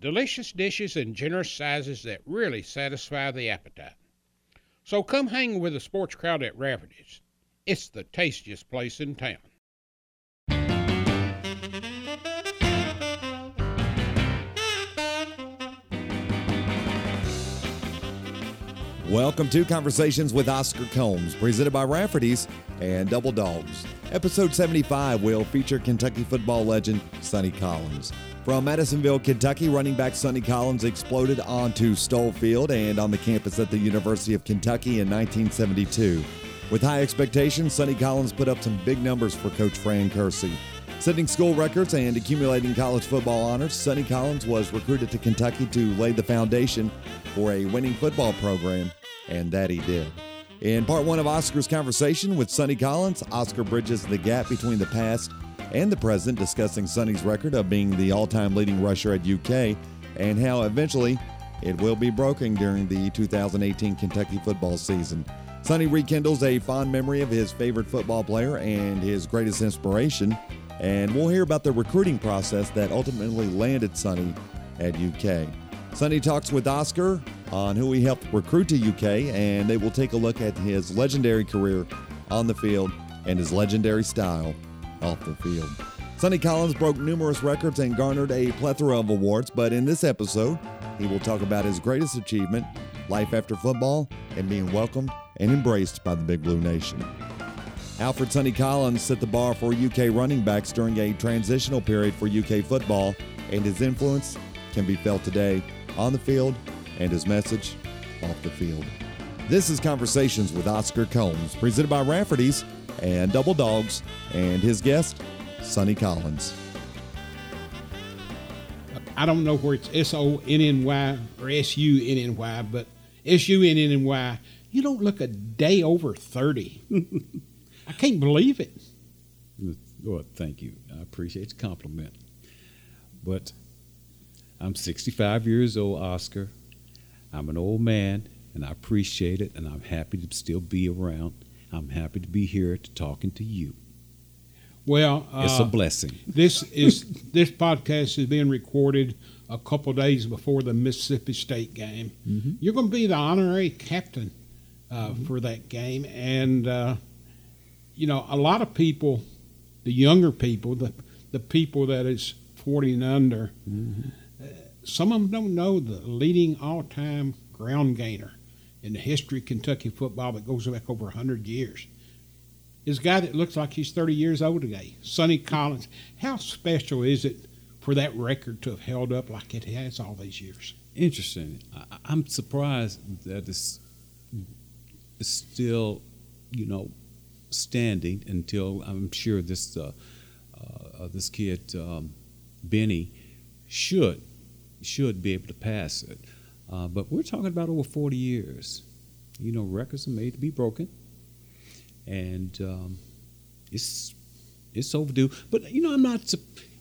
delicious dishes in generous sizes that really satisfy the appetite. So come hang with the sports crowd at Rafferty's. It's the tastiest place in town. Welcome to Conversations with Oscar Combs, presented by Rafferty's and Double Dogs. Episode 75 will feature Kentucky football legend Sonny Collins. From Madisonville, Kentucky, running back Sonny Collins exploded onto Stoll Field and on the campus at the University of Kentucky in 1972. With high expectations, Sonny Collins put up some big numbers for Coach Fran Curci. Setting school records and accumulating college football honors, Sonny Collins was recruited to Kentucky to lay the foundation for a winning football program, and that he did. In part one of Oscar's conversation with Sonny Collins, Oscar bridges the gap between the past and the president discussing Sonny's record of being the all time leading rusher at UK and how eventually it will be broken during the 2018 Kentucky football season. Sonny rekindles a fond memory of his favorite football player and his greatest inspiration, and we'll hear about the recruiting process that ultimately landed Sonny at UK. Sonny talks with Oscar on who he helped recruit to UK, and they will take a look at his legendary career on the field and his legendary style off the field. Sonny Collins broke numerous records and garnered a plethora of awards, but in this episode, he will talk about his greatest achievement, life after football, and being welcomed and embraced by the Big Blue Nation. Alfred Sonny Collins set the bar for UK running backs during a transitional period for UK football, and his influence can be felt today on the field and his message off the field. This is Conversations with Oscar Combs, presented by Rafferty's and Double Dogs, and his guest, Sonny Collins. I don't know where it's S O N N Y or S U N N Y, but S U N N N Y. You don't look a day over 30. I can't believe it. Well, thank you. I appreciate the compliment. But I'm 65 years old, Oscar. I'm an old man, and I appreciate it, and I'm happy to still be around. I'm happy to be here to talking to you. Well, It's uh, a blessing. this is this podcast is being recorded a couple days before the Mississippi State game. Mm-hmm. You're going to be the honorary captain uh, for that game, and uh, you know a lot of people, the younger people, the the people that is 40 and under, uh, some of them don't know the leading all-time ground gainer in the history of Kentucky football that goes back over 100 years is a guy that looks like he's 30 years old today, Sonny Collins. How special is it for that record to have held up like it has all these years? Interesting. I, I'm surprised that it's, it's still, you know, standing until I'm sure this uh, uh, this kid um, Benny should should be able to pass it. Uh, but we're talking about over 40 years. You know, records are made to be broken, and um, it's it's overdue. But you know, I'm not.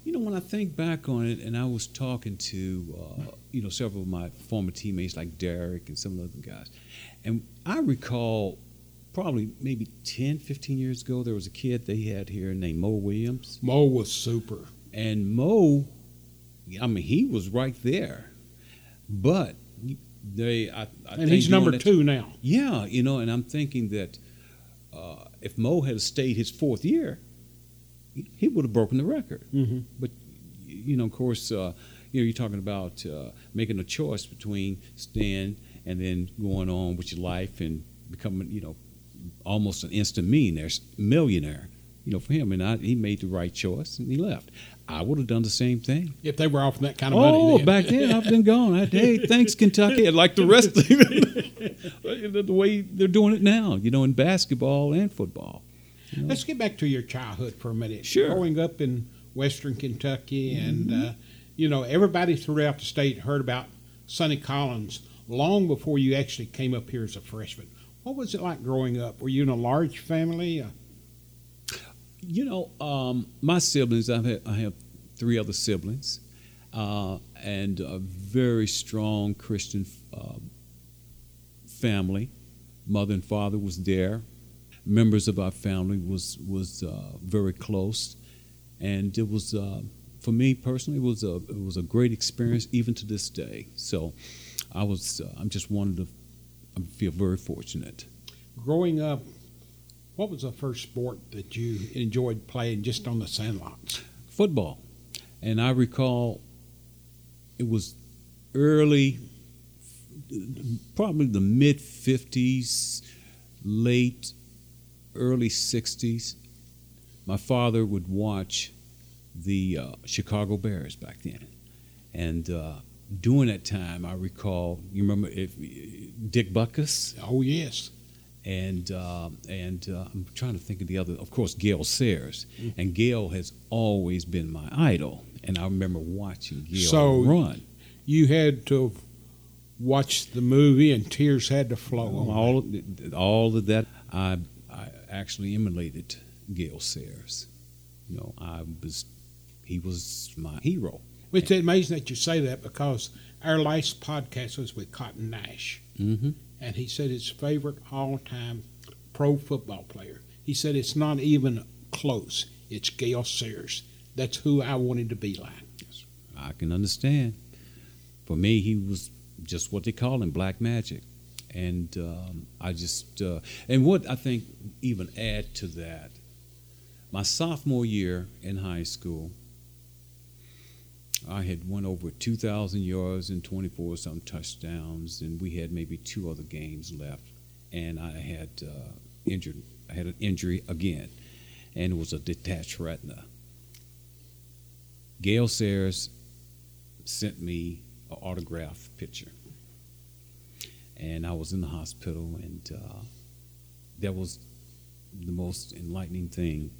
You know, when I think back on it, and I was talking to uh, you know several of my former teammates like Derek and some of the other guys, and I recall probably maybe 10, 15 years ago, there was a kid they had here named Moe Williams. Moe was super. And Moe, I mean, he was right there. But they, I, I And think he's number it- two now. Yeah, you know, and I'm thinking that uh, if Moe had stayed his fourth year, he would have broken the record. Mm-hmm. But you know, of course, uh, you know, you're talking about uh, making a choice between staying and then going on with your life and becoming, you know, almost an instant millionaire. millionaire. You know, for him, and I, he made the right choice and he left. I would have done the same thing. If they were offering that kind of Oh, money. then. back then I've been gone. I, hey, thanks Kentucky. And like the rest of the, the way they're doing it now, you know, in basketball and football. You know? Let's get back to your childhood for a minute. Sure. Growing up in Western Kentucky, and uh, you know, everybody throughout the state heard about Sonny Collins long before you actually came up here as a freshman. What was it like growing up? Were you in a large family? You know, um, my siblings, I have, I have three other siblings, uh, and a very strong Christian uh, family. Mother and father was there. Members of our family was was uh, very close, and it was uh, for me personally it was a it was a great experience even to this day. So, I was uh, I'm just one of the I feel very fortunate. growing up, what was the first sport that you enjoyed playing just on the sandlots? football. And I recall it was early, probably the mid 50s, late, early 60s. My father would watch the uh, Chicago Bears back then. And uh, during that time, I recall, you remember if, Dick Butkus? Oh, yes. And uh, and uh, I'm trying to think of the other. Of course, Gale Sayers, and Gale has always been my idol. And I remember watching Gale So- run. You had to watch the movie and tears had to flow. All of, all of that, I I actually emulated Gale Sayers. You know, I was he was my hero. It's amazing that you say that because our last podcast was with Cotton Nash, Mm-hmm. And he said his favorite all-time pro football player. He said it's not even close. It's Gale Sayers. That's who I wanted to be like. I can understand. For me, he was just what they call him, black magic, and um, I just uh, and what I think even add to that. My sophomore year in high school, I had won over two thousand yards and twenty four some touchdowns, and we had maybe two other games left, and I had uh, injured. I had an injury again, and it was a detached retina. Gale Sayers sent me an autograph picture. And I was in the hospital, and uh, that was the most enlightening thing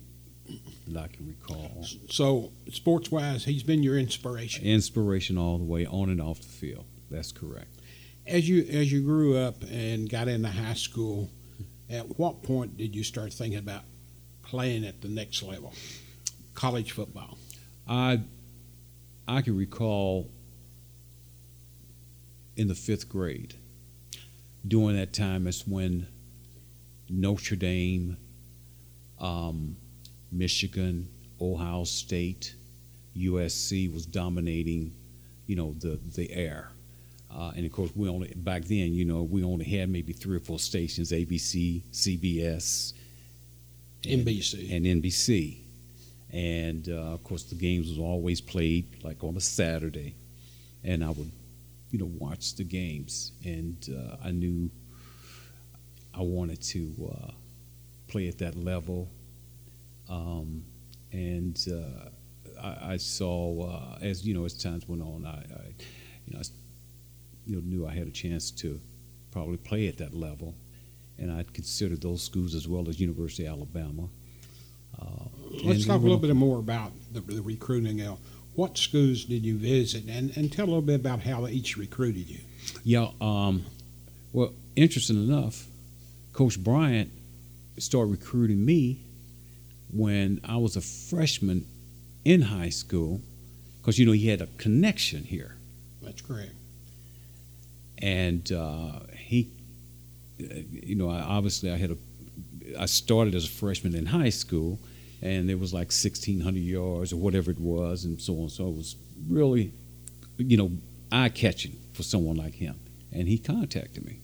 that I can recall. So, sports-wise, he's been your inspiration. Inspiration all the way on and off the field. That's correct. As you as you grew up and got into high school, at what point did you start thinking about playing at the next level, college football? I I can recall in the fifth grade. During that time, that's when Notre Dame, um, Michigan, Ohio State, USC was dominating, you know, the the air. Uh, and of course, we only back then, you know, we only had maybe three or four stations: ABC, CBS, and- NBC. and NBC. And uh, of course, the games was always played like on a Saturday, and I would, you know, watch the games. And uh, I knew I wanted to uh, play at that level. Um, and uh, I, I saw, uh, as you know, as times went on, I, I you know, I, you know, knew I had a chance to probably play at that level, and I'd considered those schools as well as University of Alabama. Uh, Let's talk a little bit more about the, the recruiting. Now, what schools did you visit, and, and tell a little bit about how they each recruited you. Yeah. Um, well, interesting enough, Coach Bryant started recruiting me when I was a freshman in high school, because you know he had a connection here, That's correct. and uh, he, you know, I, obviously I had a, I started as a freshman in high school, and there was like 1,600 yards or whatever it was, and so on. So it was really, you know, eye catching for someone like him. And he contacted me,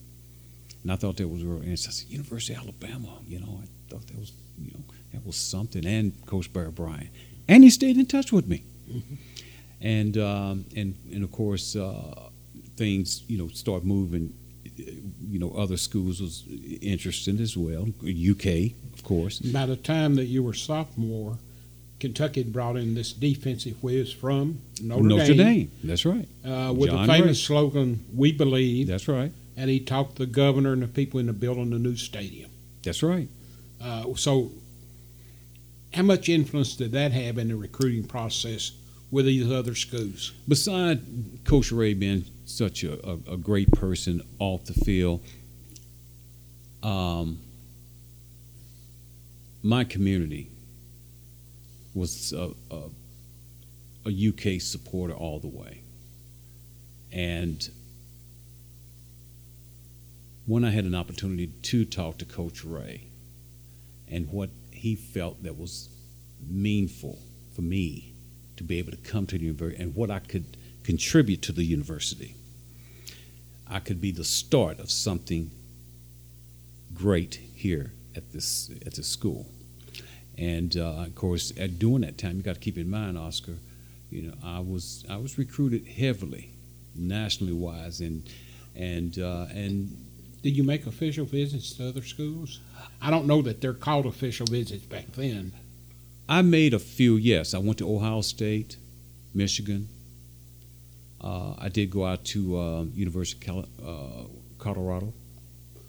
and I thought that was real interesting. I said, University of Alabama, you know, I thought that was, you know, that was something. And Coach Bear Bryant, and he stayed in touch with me. And um, and and of course, uh, things you know start moving. You know, other schools was interested as well. UK, of course. By the time that you were sophomore, Kentucky had brought in this defensive whiz from Notre, Dame, That's right. Uh, with John the famous Ray. slogan "We Believe," That's right. and he talked the governor and the people in the building the new stadium. That's right. Uh, so, how much influence did that have in the recruiting process with these other schools? Besides Coach Ray being such a, a, a great person off the field. Um, my community was a, a, a UK supporter all the way. And when I had an opportunity to talk to Coach Ray and what he felt that was meaningful for me to be able to come to the university and what I could contribute to the university, I could be the start of something great here at this at this school. And uh, of course, at during that time, you got to keep in mind, Oscar. You know, I was I was recruited heavily, nationally wise, and and uh, and. Did you make official visits to other schools? I don't know that they're called official visits back then. I made a few. Yes, I went to Ohio State, Michigan. Uh, I did go out to uh, University of uh, Colorado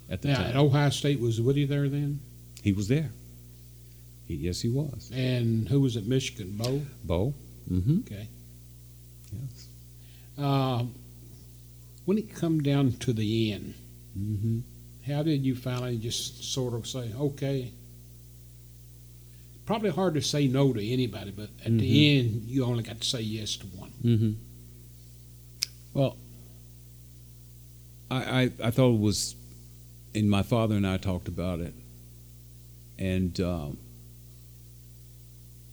at the Yeah, time. and Ohio State was with you there then? He was there. He, yes, he was. And who was at Michigan? Bo? Bo. Mm-hmm. Okay. Yes. Uh, when it come down to the end, Mm-hmm. how did you finally just sort of say, okay? Probably hard to say no to anybody, but at Mhm. the end, you only got to say yes to one. Mm-hmm. Well, I, I I thought it was, and my father and I talked about it, and um,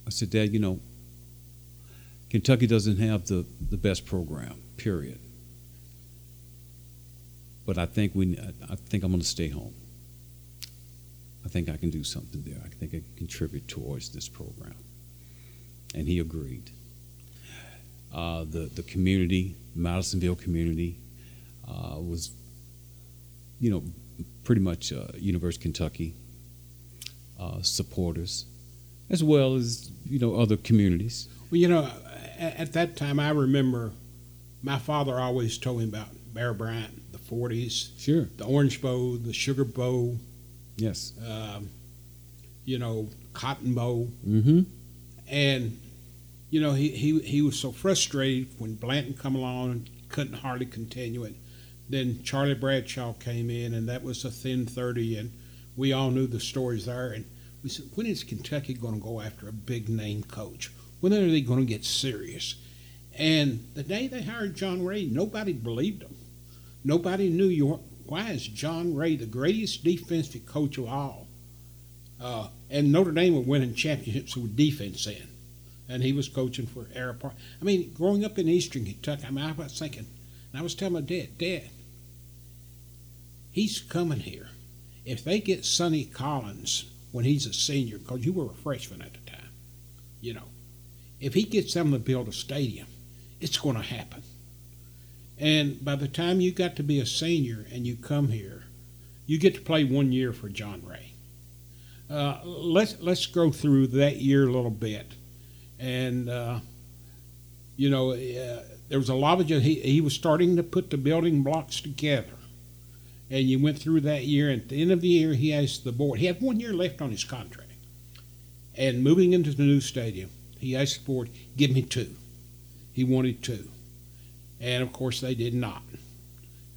I said, Dad, you know, Kentucky doesn't have the the best program, period. But I think we, I think I'm going to stay home. I think I can do something there. I think I can contribute towards this program, and he agreed uh, the the community, Madisonville community, uh, was, you know, pretty much uh, University of Kentucky uh, supporters, as well as you know other communities. Well, you know, at, at that time, I remember my father always told me about Bear Bryant, 40s, Sure. the Orange Bowl, the Sugar Bowl, Yes. um, you know, Cotton Bowl. Mm-hmm. And, you know, he, he, he was so frustrated when Blanton come along and couldn't hardly continue it. Then Charlie Bradshaw came in, and that was a thin 30, and we all knew the stories there. And we said, when is Kentucky going to go after a big name coach? When are they going to get serious? And the day they hired John Ray, nobody believed him. Nobody knew your, why is John Ray the greatest defensive coach of all? Uh, and Notre Dame were winning championships with defense then. And he was coaching for Ara Parseghian. I mean, growing up in Eastern Kentucky, I mean, I was thinking, and I was telling my dad, Dad, he's coming here. If they get Sonny Collins when he's a senior, because you were a freshman at the time, you know, if he gets them to build a stadium, it's going to happen. And by the time you got to be a senior and you come here, you get to play one year for John Ray. Uh, let's let's go through that year a little bit, and uh, you know uh, there was a lot of he he was starting to put the building blocks together, and you went through that year. And at the end of the year, he asked the board. He had one year left on his contract, and moving into the new stadium, he asked the board, "Give me two. He wanted two, and of course they did not,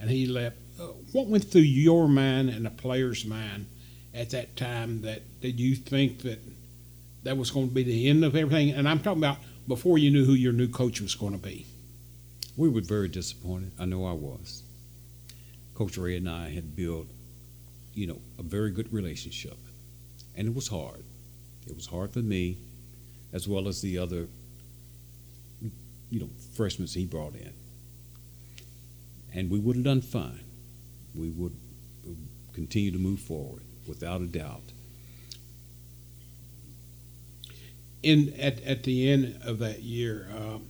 and he left. Uh, what went through your mind and the player's mind at that time that did you think that that was going to be the end of everything? And I'm talking about before you knew who your new coach was going to be. We were very disappointed. I know I was. Coach Ray and I had built, you know, a very good relationship, and it was hard. It was hard for me, as well as the other, you know, freshmen he brought in. And we would have done fine. We would continue to move forward without a doubt. In at at the end of that year, um,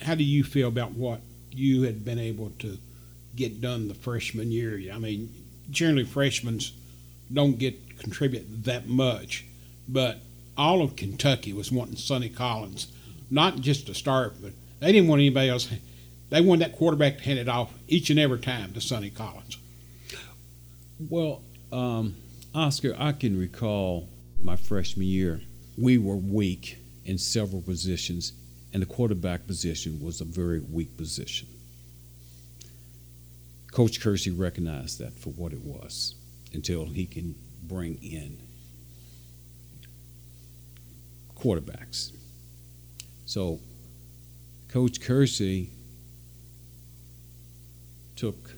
how do you feel about what you had been able to get done the freshman year? I mean, generally freshmen don't get contribute that much, but all of Kentucky was wanting Sonny Collins, not just to start, but they didn't want anybody else. They wanted that quarterback to hand it off each and every time to Sonny Collins. Well, um, Oscar, I can recall my freshman year. We were weak in several positions, and the quarterback position was a very weak position. Coach Curci recognized that for what it was until he can bring in quarterbacks. So, Coach Curci took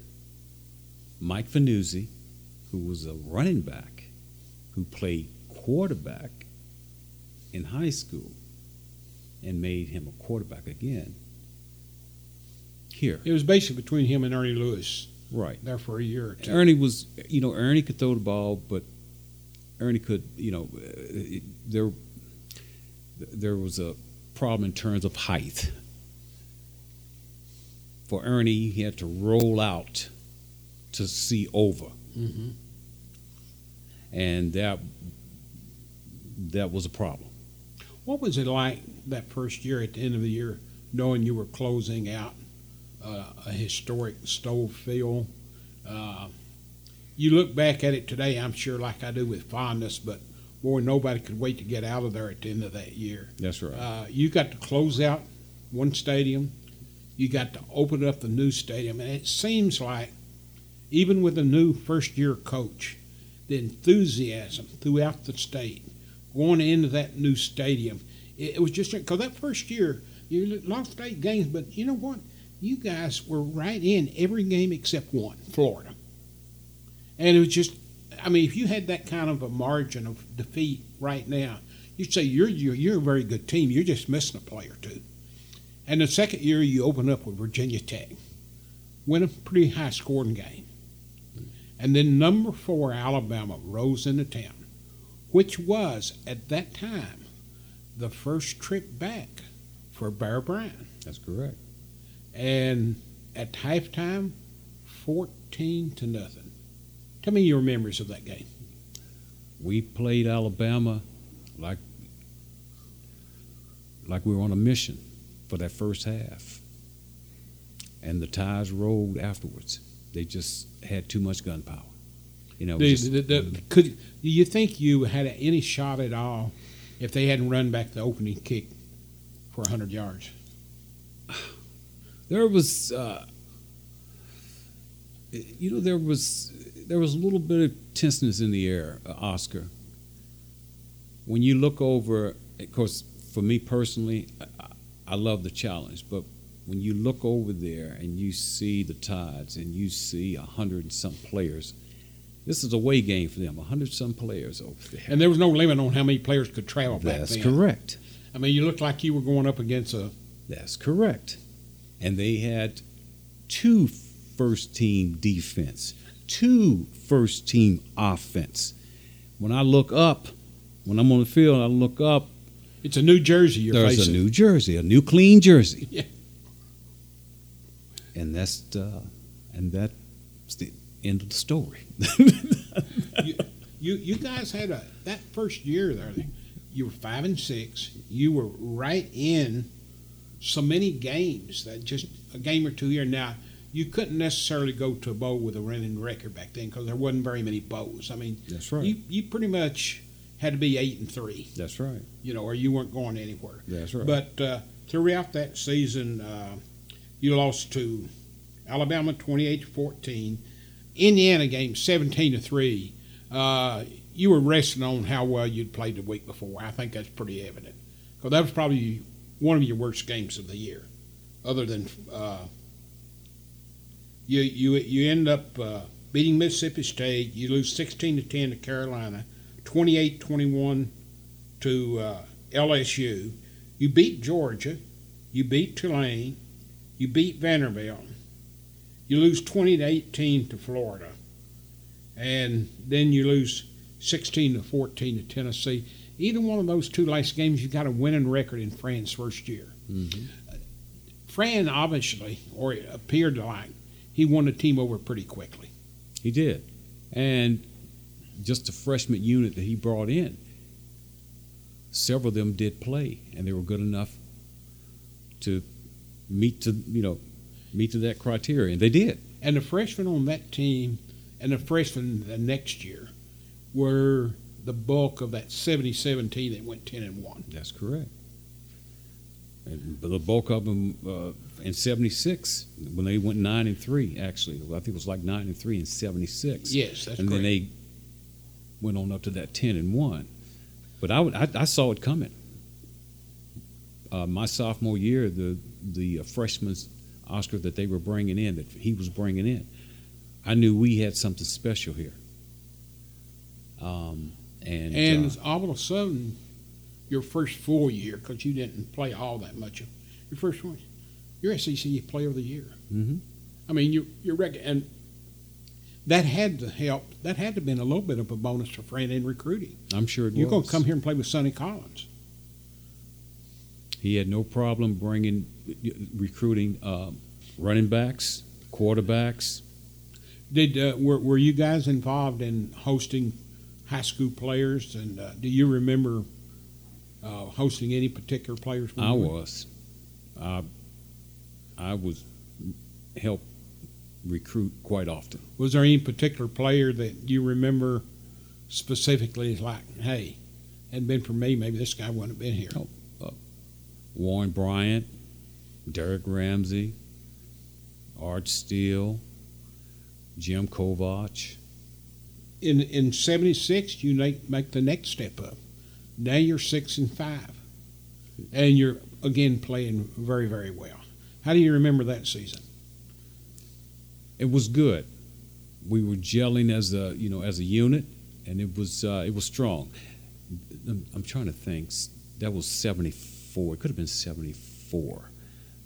Mike Fanuzzi, who was a running back, who played quarterback in high school, and made him a quarterback again. Here, It was basically between him and Ernie Lewis right. there for a year or two. Ernie was, you know, Ernie could throw the ball, but Ernie could, you know, uh, it, there there was a problem in terms of height. For Ernie, he had to roll out to see over, hmm and that that was a problem. What was it like that first year at the end of the year, knowing you were closing out uh, a historic Stoll Field? Uh, you look back at it today, I'm sure, like I do with fondness, but boy, nobody could wait to get out of there at the end of that year. That's right. Uh, you got to close out one stadium, you got to open up the new stadium, and it seems like, even with a new first year coach, the enthusiasm throughout the state going into that new stadium, it, it was just because that first year you lost eight games, but you know what? You guys were right in every game except one, Florida. And it was just, I mean, if you had that kind of a margin of defeat right now, you'd say you're, you're, you're a very good team. You're just missing a player or two. And the second year, you open up with Virginia Tech, win a pretty high scoring game. And then number four, Alabama, rose into town, which was, at that time, the first trip back for Bear Bryant. That's correct. And at halftime, 14 to nothing. Tell me your memories of that game. We played Alabama like like we were on a mission for that first half. And the ties rolled afterwards. They just had too much gunpowder. You know, The- just- the- the- could do you think you had any shot at all if they hadn't run back the opening kick for 100 yards? there was uh, you know there was there was a little bit of tenseness in the air uh, oscar when you look over of course for me personally I, I love the challenge but when you look over there and you see the tides and you see a hundred and some players this is a way game for them a hundred some players over there And there was no limit on how many players could travel back that's correct I mean, you looked like you were going up against a. That's correct. And they had two first team defense, two first team offense. When I look up, when I'm on the field, I look up, It's a New Jersey you're there's facing. a new jersey, a new clean jersey. Yeah. And that's uh, and that's the end of the story. you, you you guys had a that first year there. You were five and six. You were right in so many games that just a game or two here. Now you couldn't necessarily go to a bowl with a winning record back then because there wasn't very many bowls. I mean, That's right. you you pretty much had to be eight and three, that's right. you know, or you weren't going anywhere. That's right. But uh, throughout that season, uh, you lost to Alabama 28 to 14, Indiana game 17 to 3. Uh, you were resting on how well you'd played the week before. I think that's pretty evident. Because that was probably one of your worst games of the year, other than uh, you, you, you end up uh, beating Mississippi State. You lose 16 to 10 to Carolina, 28 21 to uh, LSU. You beat Georgia. You beat Tulane. You beat Vanderbilt. You lose 20 to 18 to Florida. And then you lose 16 to 14 to Tennessee. Either one of those two last games, you got a winning record in Fran's first year. Mhm. Fran obviously, or it appeared like, he won the team over pretty quickly. He did. And just the freshman unit that he brought in, several of them did play, and they were good enough to meet to you know meet to that criteria, and they did. And the freshmen on that team and the freshmen the next year were the bulk of that 77 team that went 10 and 1. That's correct. And the bulk of them uh, in '76 when they went nine and three. Actually, I think it was like nine and three in '76. Yes, that's and then they went on up to that ten and one. But I, would, I, I saw it coming. Uh, my sophomore year, the the uh, freshman Oscar that they were bringing in, that he was bringing in, I knew we had something special here. Um, and and uh, all of a sudden, your first full year, because you didn't play all that much your first one, you're SEC Player of the Year. Mhm. I mean, you you're rec- and that had to help. That had to have been a little bit of a bonus for Fran in recruiting. I'm sure it You're going to come here and play with Sonny Collins. He had no problem bringing, recruiting um, running backs, quarterbacks. Did uh, were were you guys involved in hosting high school players? And uh, do you remember uh, hosting any particular players? I was, I, I was help recruit quite often. Was there any particular player that you remember specifically like, hey, hadn't been for me, maybe this guy wouldn't have been here? Oh. Uh, Warren Bryant, Derrick Ramsey, Art Steele, Jim Kovach. In in '76, you make make the next step up. Now you're six and five, and you're again playing very very well. How do you remember that season? It was good. We were gelling as a you know as a unit, and it was uh, it was strong. I'm, I'm trying to think. That was '74. It could have been '74.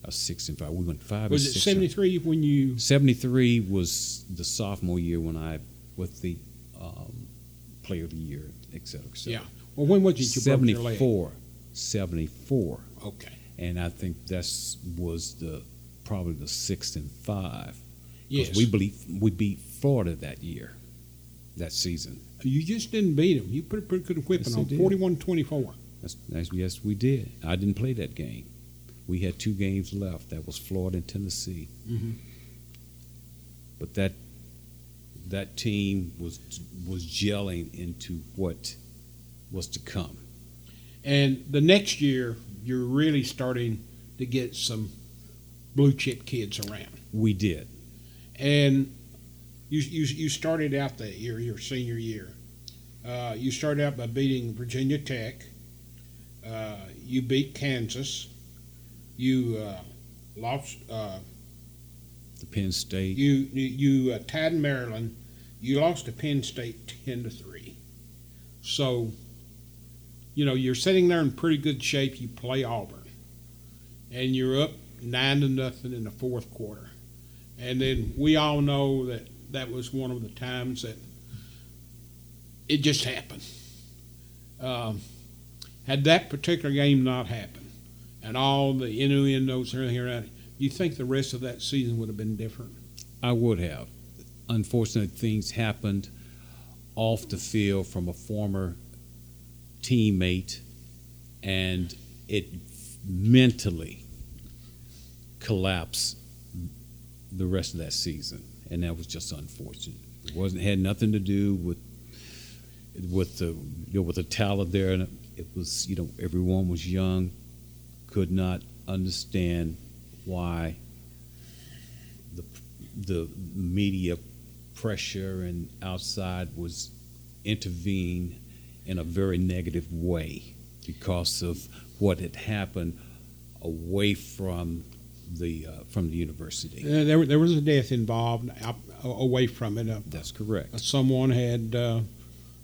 Uh, six and five. We went five. Was it six. '73 when you? 73 was the sophomore year when I, with the um, player of the year, et cetera, et cetera. Yeah. Well, when was it you broke your leg? 74. 74. Okay. And I think that's was the probably the sixth and five. Yes. we beat we beat Florida that year, that season. You just didn't beat them. You put a pretty good whipping Yes, on I did. 41-24. That's, that's, yes, we did. I didn't play that game. We had two games left. That was Florida and Tennessee. Mhm. But that that team was was gelling into what was to come. And the next year, you're really starting to get some blue chip kids around. We did. And you you, you started out that year, your senior year. Uh, you started out by beating Virginia Tech. Uh, you beat Kansas. You uh, lost. Uh, The Penn State. you you, you uh, tied Maryland. You lost to Penn State ten to three. So, you know, you're sitting there in pretty good shape. You play Auburn, and you're up nine to nothing in the fourth quarter, and then we all know that that was one of the times that it just happened. Um, had that particular game not happened, and all the innuendos and everything around it, you think the rest of that season would have been different? I would have. Unfortunate things happened off the field from a former teammate, and it mentally collapsed the rest of that season, and that was just unfortunate. It wasn't had nothing to do with with the you know with the talent there, and it was you know everyone was young, could not understand why the the media pressure and outside was intervene in a very negative way because of what had happened away from the uh, from the university. Uh, there, there was a death involved out, away from it. Uh, That's correct. someone had uh,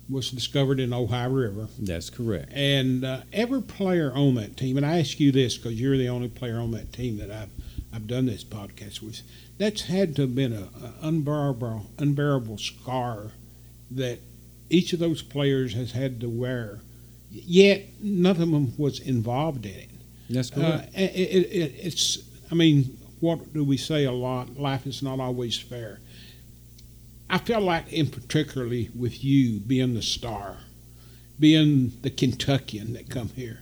was discovered in Ohio River, That's correct. and uh, every player on that team. And I ask you this because you're the only player on that team that I've I've done this podcast with. That's had to have been a, a unbearable unbearable scar that each of those players has had to wear. Yet none of them was involved in it. That's Uh, correct. it, it, it, it's, I mean, what do we say a lot? Life is not always fair. I feel like, in particularly with you being the star, being the Kentuckian that come here,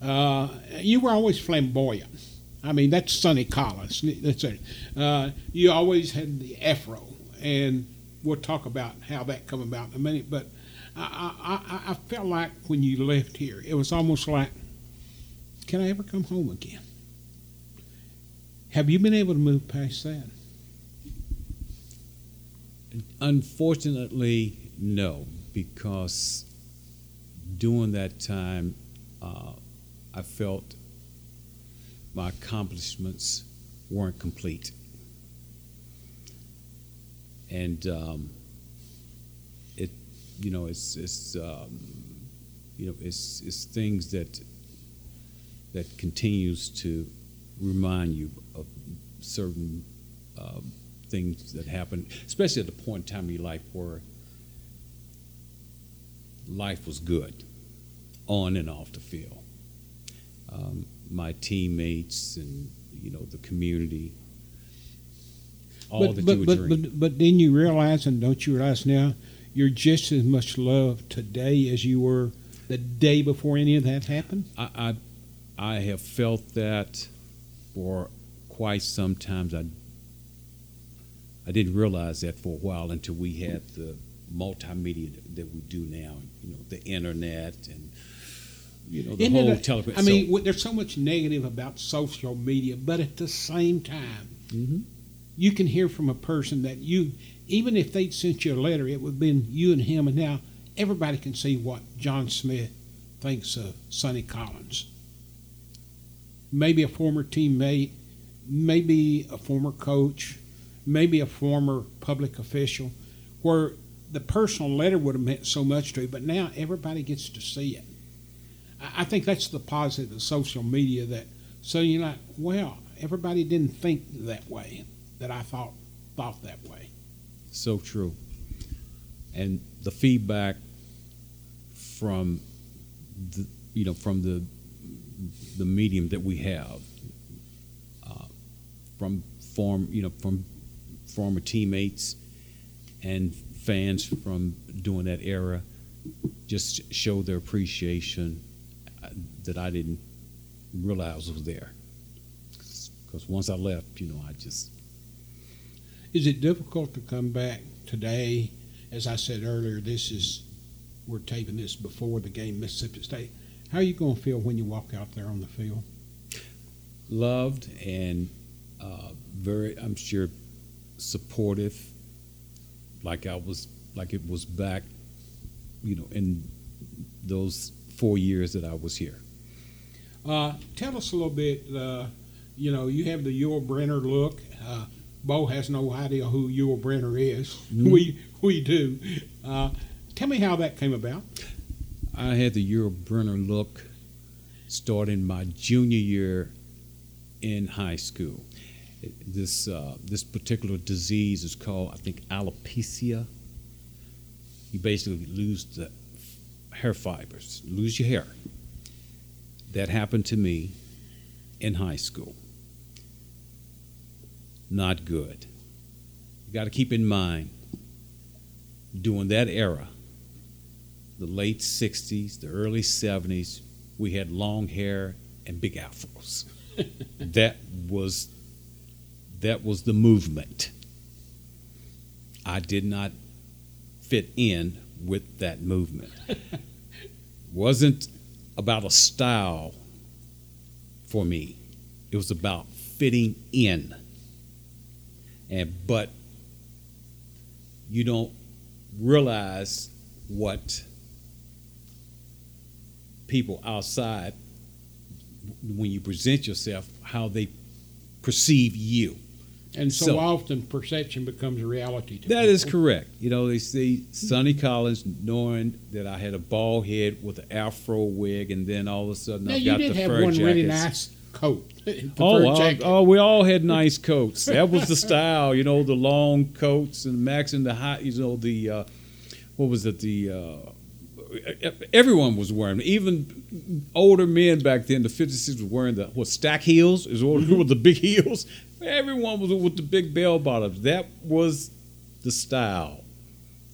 uh, you were always flamboyant. I mean, that's Sonny Collins. That's it. Uh, you always had the afro, and we'll talk about how that come about in a minute. But I, I, I, I felt like when you left here, it was almost like can I ever come home again? Have you been able to move past that? Unfortunately, no, because during that time, uh, I felt my accomplishments weren't complete. And um, it, you know, it's, it's um, you know, it's, it's things that that continues to remind you of certain uh, things that happened, especially at the point in time in your life where life was good, on and off the field. Um, my teammates and you know the community, all but, that but, you would but, dream. but, but then you realize, and don't you realize now, you're just as much loved today as you were the day before any of that happened? I, I I have felt that for quite some times. I I didn't realize that for a while until we had the multimedia that we do now. You know, the internet and you know the Isn't whole television. I mean, there's so much negative about social media, but at the same time, Mhm. you can hear from a person that you, even if they'd sent you a letter, it would have been you and him, and now everybody can see what John Smith thinks of Sonny Collins. Maybe a former teammate, maybe a former coach, maybe a former public official, where the personal letter would have meant so much to you, but now everybody gets to see it. I think that's the positive of social media that so you're like, well, everybody didn't think that way that I thought thought that way. So true. And the feedback from the you know from the the medium that we have uh, from form you know from former teammates and fans from during that era just show their appreciation uh, that I didn't realize was there. Because once I left, you know, I just Is it difficult to come back today? As I said earlier, this is we're taping this before the game Mississippi State. How are you going to feel when you walk out there on the field? loved and uh, very, I'm sure, supportive. Like I was, like it was back, you know, in those four years that I was here. Uh, tell us a little bit. Uh, you know, you have the Yul Brynner look. Uh, Bo has no idea who Yul Brynner is. We we do. Uh, tell me how that came about. I had the Yul Brynner look starting my junior year in high school. This uh, this particular disease is called, I think, alopecia. You basically lose the hair fibers, lose your hair. That happened to me in high school. Not good. You got to keep in mind, during that era, the late 60s, the early 70s, we had long hair and big afros. that was that was the movement. I did not fit in with that movement. Wasn't about a style for me. It was about fitting in. And but you don't realize what people outside when you present yourself how they perceive you And so, So- often perception becomes a reality. To that is people. correct you know they see sonny collins knowing that i had a bald head with an afro wig and then all of a sudden Now you got the have fur one really nice coat. Oh, oh, we all had nice coats. That was the style, you know, the long coats and max and the high, you know, the uh, what was it? The uh, everyone was wearing, them. even older men back then. The 56 was wearing the what stack heels is what with the big heels. Everyone was with the big bell bottoms. That was the style,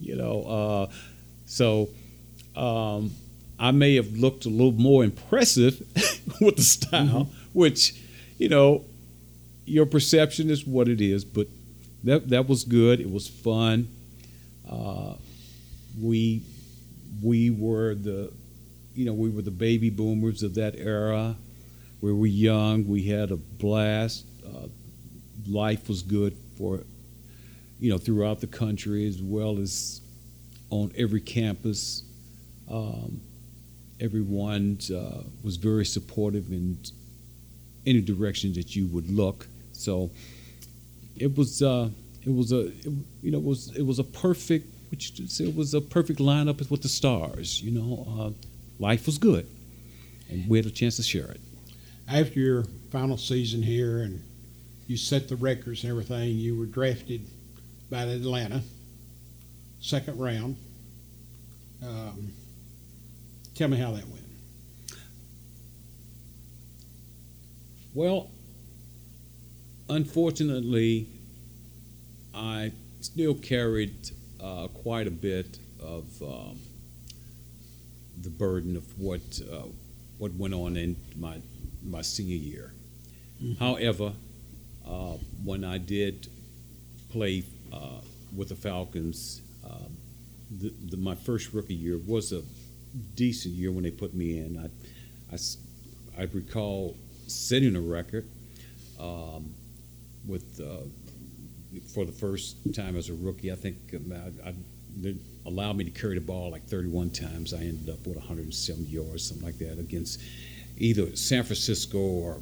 you know. Uh, so um, I may have looked a little more impressive with the style, which, you know, your perception is what it is. But that that was good. It was fun. Uh, we we were the, you know, we were the baby boomers of that era. we were young. We had a blast. Uh, life was good for, you know, throughout the country as well as on every campus. Um, everyone uh, was very supportive in any direction that you would look. So it was uh, it was a it, you know it was it was a perfect which it was a perfect lineup with the stars. You know, uh, life was good, and we had a chance to share it. After your final season here, and you set the records and everything, you were drafted by Atlanta, second round. Um, tell me how that went. Well, unfortunately, I still carried uh, quite a bit of um, the burden of what uh, what went on in my my senior year. Mm-hmm. However, uh, when I did play uh, with the Falcons, um, the, the, my first rookie year was a decent year when they put me in. I, I, I recall setting a record um, with uh, for the first time as a rookie. I think um, I, I, they allowed me to carry the ball like 31 times. I ended up with 170 yards, something like that, against either San Francisco or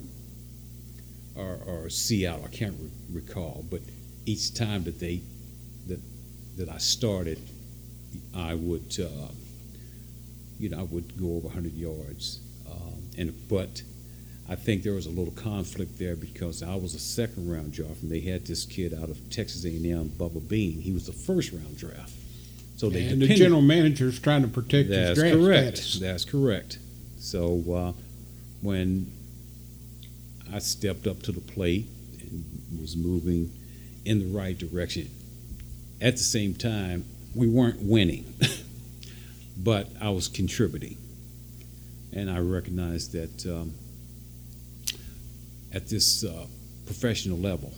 or, or Seattle. I can't re- recall, but each time that they that that I started, I would uh, you know I would go over 100 yards, um, and but I think there was a little conflict there because I was a second round draft, and they had this kid out of Texas A&M, Bubba Bean. He was the first round draft. So they and the general manager is trying to protect That's his draft correct. status. That's correct. So uh, when I stepped up to the plate and was moving in the right direction, at the same time we weren't winning, but I was contributing, and I recognized that. Um, at this uh, professional level,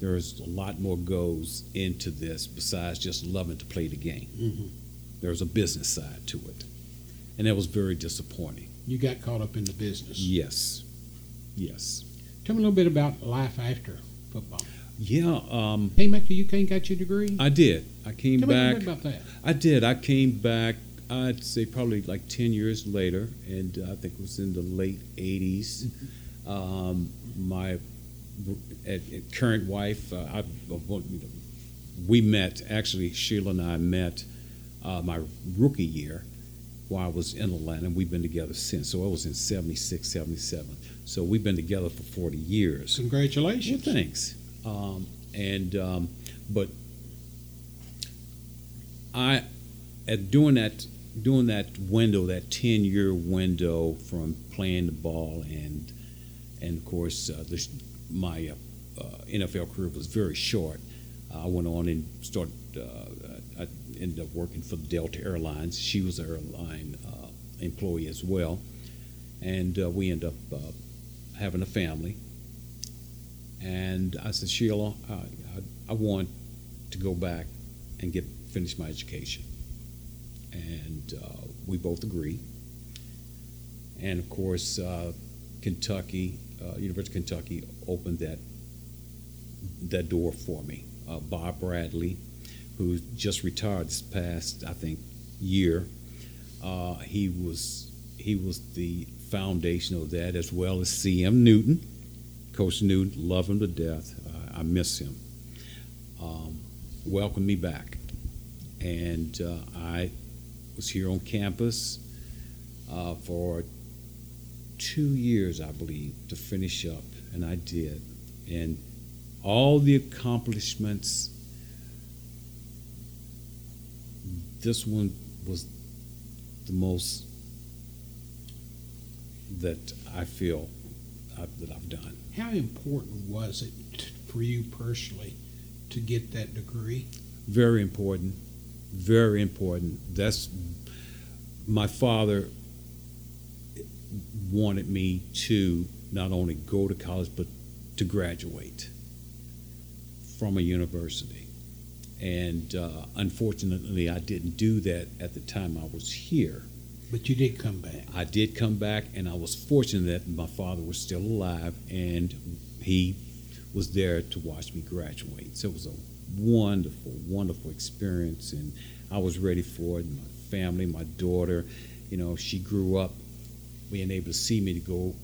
there's a lot more goes into this besides just loving to play the game. Mm-hmm. There's a business side to it, and that was very disappointing. You got caught up in the business. Yes, yes. Tell me a little bit about life after football. Yeah, um, came back to UK and got your degree. I did. I came back. Tell back. Me about that. I did. I came back. I'd say probably like ten years later, and I think it was in the late '80s. Mm-hmm. Um, my current wife, uh, I, we met, actually, Sheila and I met uh, my rookie year while I was in Atlanta. And we've been together since. So I was in 76, 77. So we've been together for 40 years. Congratulations. Well, thanks. Um, and, um, but I, at doing that, doing that window, that 10 year window from playing the ball and and of course, uh, the, my uh, NFL career was very short. I went on and started. Uh, I ended up working for Delta Airlines. She was an airline uh, employee as well, and uh, we ended up having a family. And I said, Sheila, I, I, I want to go back and get finish my education. And uh, we both agreed. And of course, uh, Kentucky uh, University of Kentucky opened that that door for me. Uh, Bob Bradley, who just retired this past I think year, uh, he was he was the foundation of that as well as C.M. Newton, Coach Newton, love him to death. I miss him. Um, welcomed me back, and uh, I was here on campus uh, for two years, I believe, to finish up, and I did. And all the accomplishments, this one was the most that I feel I, that I've done. How important was it for you personally to get that degree? Very important. Very important. That's my father wanted me to not only go to college but to graduate from a university. And uh, unfortunately, I didn't do that at the time I was here. But you did come back. I did come back, and I was fortunate that my father was still alive, and he was there to watch me graduate. So it was a wonderful, wonderful experience, and I was ready for it. My family, my daughter, you know, she grew up being able to see me to go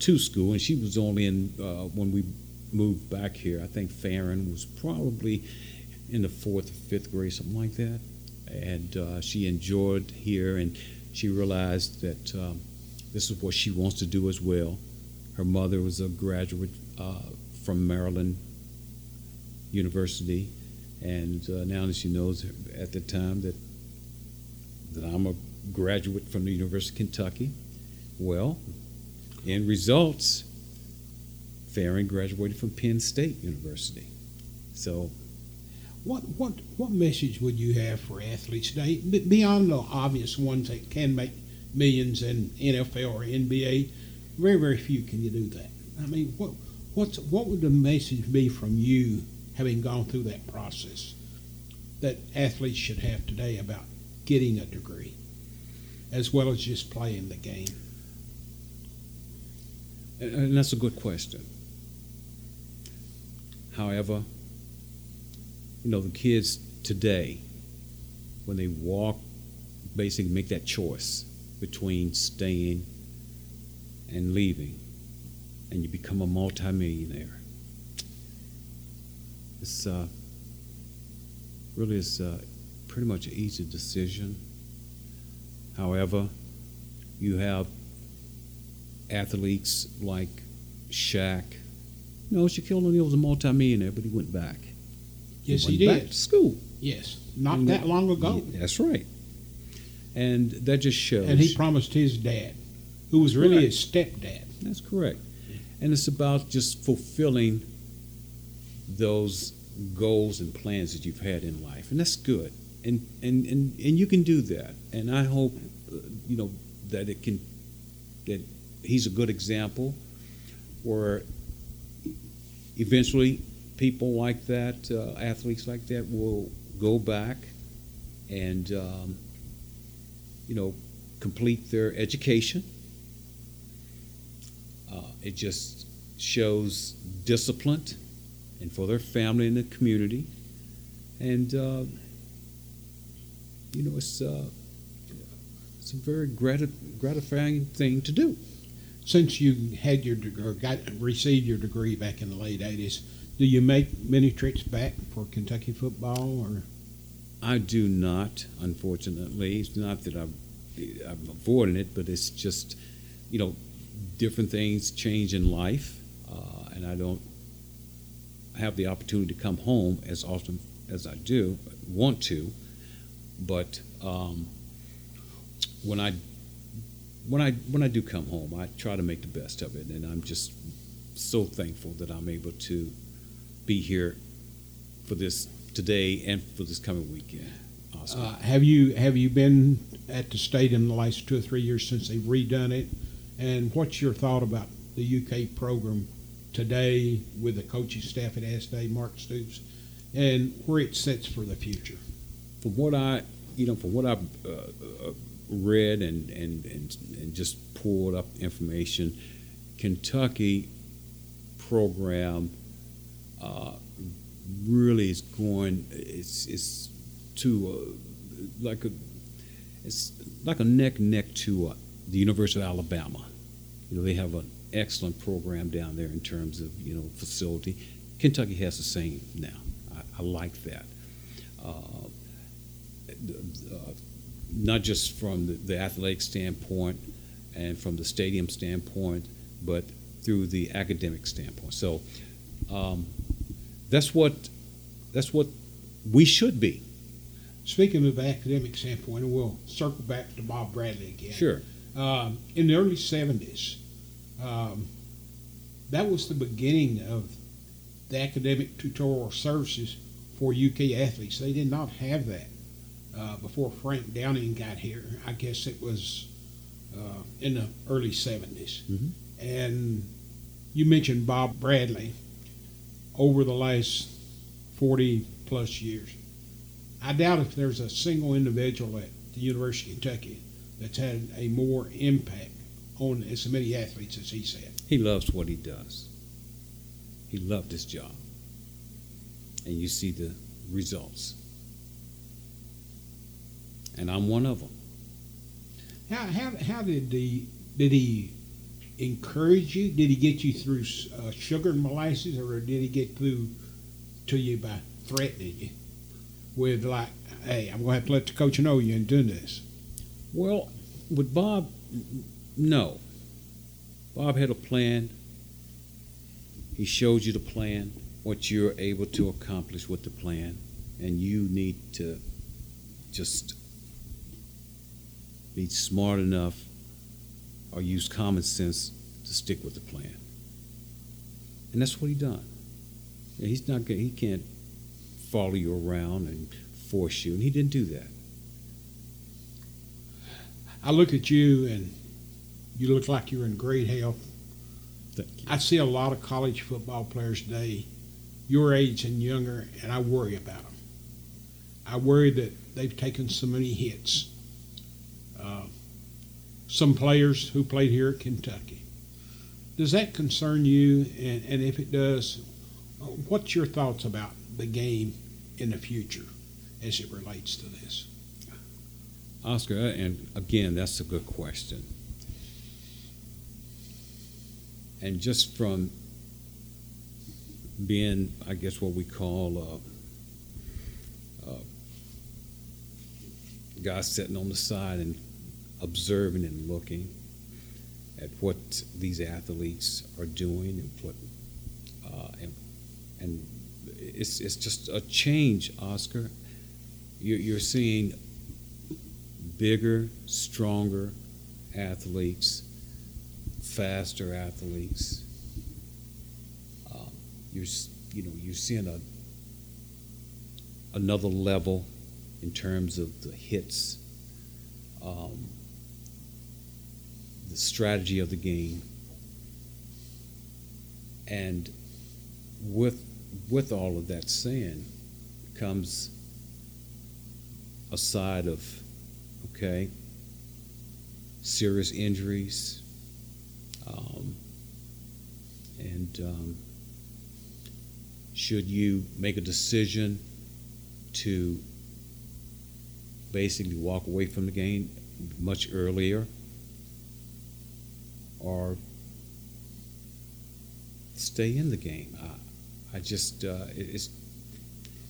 to school, and she was only in uh, when we moved back here. I think Farron was probably in the fourth or fifth grade, something like that, and uh, she enjoyed here, and she realized that um, this is what she wants to do as well. Her mother was a graduate uh, from Maryland University, and uh, now that she knows at the time that that I'm a graduate from the University of Kentucky, well, in results, Farron graduated from Penn State University. So, what what what message would you have for athletes today beyond the obvious ones that can make millions in NFL or NBA? Very very few can you do that. I mean, what what's what would the message be from you, having gone through that process, that athletes should have today about getting a degree, as well as just playing the game? And that's a good question. However, you know, the kids today, when they walk, basically make that choice between staying and leaving, and you become a multimillionaire. It's uh, really is uh, pretty much an easy decision. However, you have athletes like Shaq. No, Shaquille O'Neal was a multimillionaire, but he went back. Yes, he, he went did. Back to school. Yes, not And that that- long ago. That's right. And that just shows. And he promised his dad, who was really Right. his stepdad. That's correct. And it's about just fulfilling those goals and plans that you've had in life. And that's good. And and and, and you can do that. And I hope uh, you know that it can that he's a good example where eventually people like that, uh, athletes like that will go back and um, you know complete their education uh, it just shows discipline and for their family and the community. And, uh, you know, it's, uh, it's a very grati- gratifying thing to do. Since you had your degree, got received your degree back in the late '80s, do you make many trips back for Kentucky football, or I do not, unfortunately. It's not that I'm, I'm avoiding it, but it's just, you know, different things change in life, uh, and I don't have the opportunity to come home as often as I do want to. But um, when I when I when I do come home, I try to make the best of it, and I'm just so thankful that I'm able to be here for this today and for this coming weekend. Awesome. uh, have you have you been at the stadium the last two or three years since they've redone it? And what's your thought about the UK program today with the coaching staff at Asday, Mark Stoops, and where it sits for the future? from what I, you know, from what I've uh, uh, read and, and, and, and just pulled up information, Kentucky program uh, really is going. It's it's to uh, like a it's like a neck neck to uh, the University of Alabama. You know, they have an excellent program down there in terms of you know facility. Kentucky has the same now. I, I like that. Not just from the, the athletic standpoint and from the stadium standpoint, but through the academic standpoint. So um, that's what that's what we should be. Speaking of the academic standpoint, and we'll circle back to Bob Bradley again. Sure. Um, in the early 70s, um, that was the beginning of the academic tutorial services for UK athletes. They did not have that uh, before Frank Downing got here. I guess it was uh, in the early 70s. Mhm. And you mentioned Bob Bradley over the last 40 plus years. I doubt if there's a single individual at the University of Kentucky that's had a more impact on as many athletes as he said? He loves what he does. He loved his job. And you see the results. And I'm one of them. How, how, how did the did he encourage you? Did he get you through uh, sugar and molasses, or did he get through to you by threatening you with like, "Hey, I'm going to have to let the coach know you ain't doing this"? Well, with Bob, no. Bob had a plan. He showed you the plan, what you're able to accomplish with the plan, and you need to just be smart enough or use common sense to stick with the plan. And that's what he done. He's not he can't follow you around and force you, and he didn't do that. I look at you and you look like you're in great health. I see a lot of college football players today, your age and younger, and I worry about them. I worry that they've taken so many hits. Uh, some players who played here at Kentucky. Does that concern you? And, and if it does, what's your thoughts about the game in the future as it relates to this? Oscar, and again, that's a good question. And just from being, I guess, what we call a, a guy sitting on the side and observing and looking at what these athletes are doing and what uh, and, and it's, it's just a change, Oscar. You're, you're seeing bigger, stronger athletes, faster athletes. Um, you're you know you're seeing a another level in terms of the hits, um, the strategy of the game, and with with all of that saying comes a side of okay, serious injuries, um, and um, should you make a decision to basically walk away from the game much earlier or stay in the game? I, I just uh, it's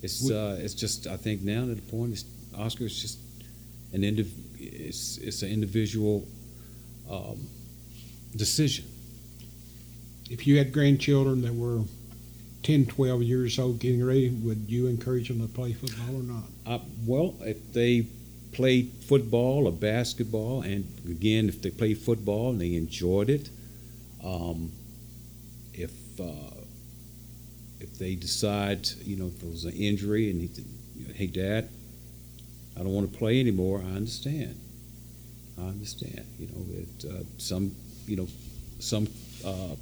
it's uh, it's just I think now to the point is Oscar is just an indiv- it's, it's an individual um, decision. If you had grandchildren that were 10, 12 years old getting ready, would you encourage them to play football or not? Uh, well, if they played football or basketball, and again, if they play football and they enjoyed it, um, if uh, if they decide, you know, if there was an injury and he, hey, Dad, I don't want to play anymore. I understand. I understand. You know, that uh, some, you know, some uh,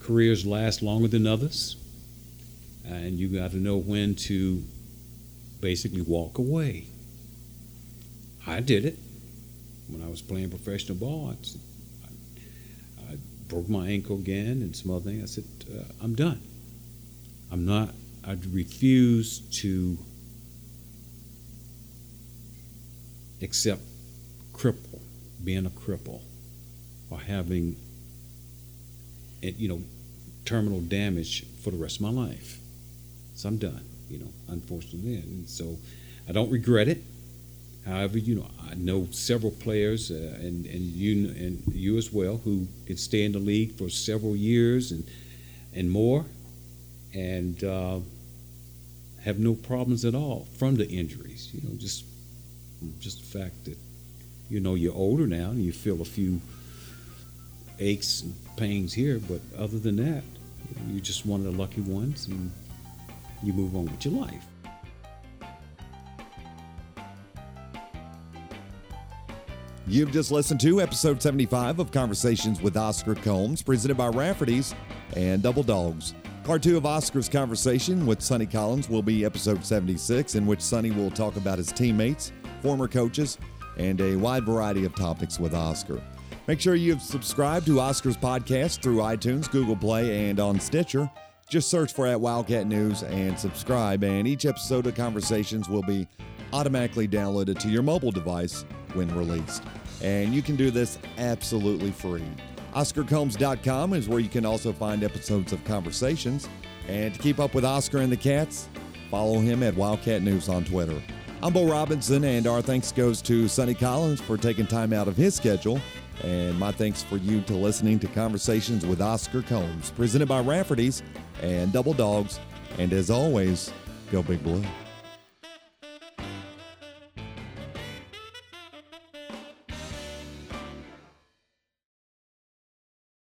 careers last longer than others, and you got to know when to basically walk away. I did it when I was playing professional ball. I, I broke my ankle again and some other things. I said, uh, I'm done. I'm not. I refuse to accept cripple, being a cripple, or having, you know, terminal damage for the rest of my life. So I'm done, you know, unfortunately. And so I don't regret it. However, you know, I know several players, uh, and and you and you as well, who can stay in the league for several years and and more, and uh, have no problems at all from the injuries. You know, just just the fact that you know you're older now and you feel a few aches and pains here, but other than that, you're just one of the lucky ones, and you move on with your life. You've just listened to episode 75 of Conversations with Oscar Combs, presented by Rafferty's and Double Dogs. Part two of Oscar's conversation with Sonny Collins will be episode 76, in which Sonny will talk about his teammates, former coaches, and a wide variety of topics with Oscar. Make sure you've subscribed to Oscar's podcast through iTunes, Google Play, and on Stitcher. Just search for at Wildcat News and subscribe, and each episode of Conversations will be automatically downloaded to your mobile device when released. And you can do this absolutely free. OscarCombs.com is where you can also find episodes of Conversations. And to keep up with Oscar and the Cats, follow him at Wildcat News on Twitter. I'm Bo Robinson, and our thanks goes to Sonny Collins for taking time out of his schedule. And my thanks for you to listening to Conversations with Oscar Combs, presented by Rafferty's and Double Dogs. And as always, go Big Blue.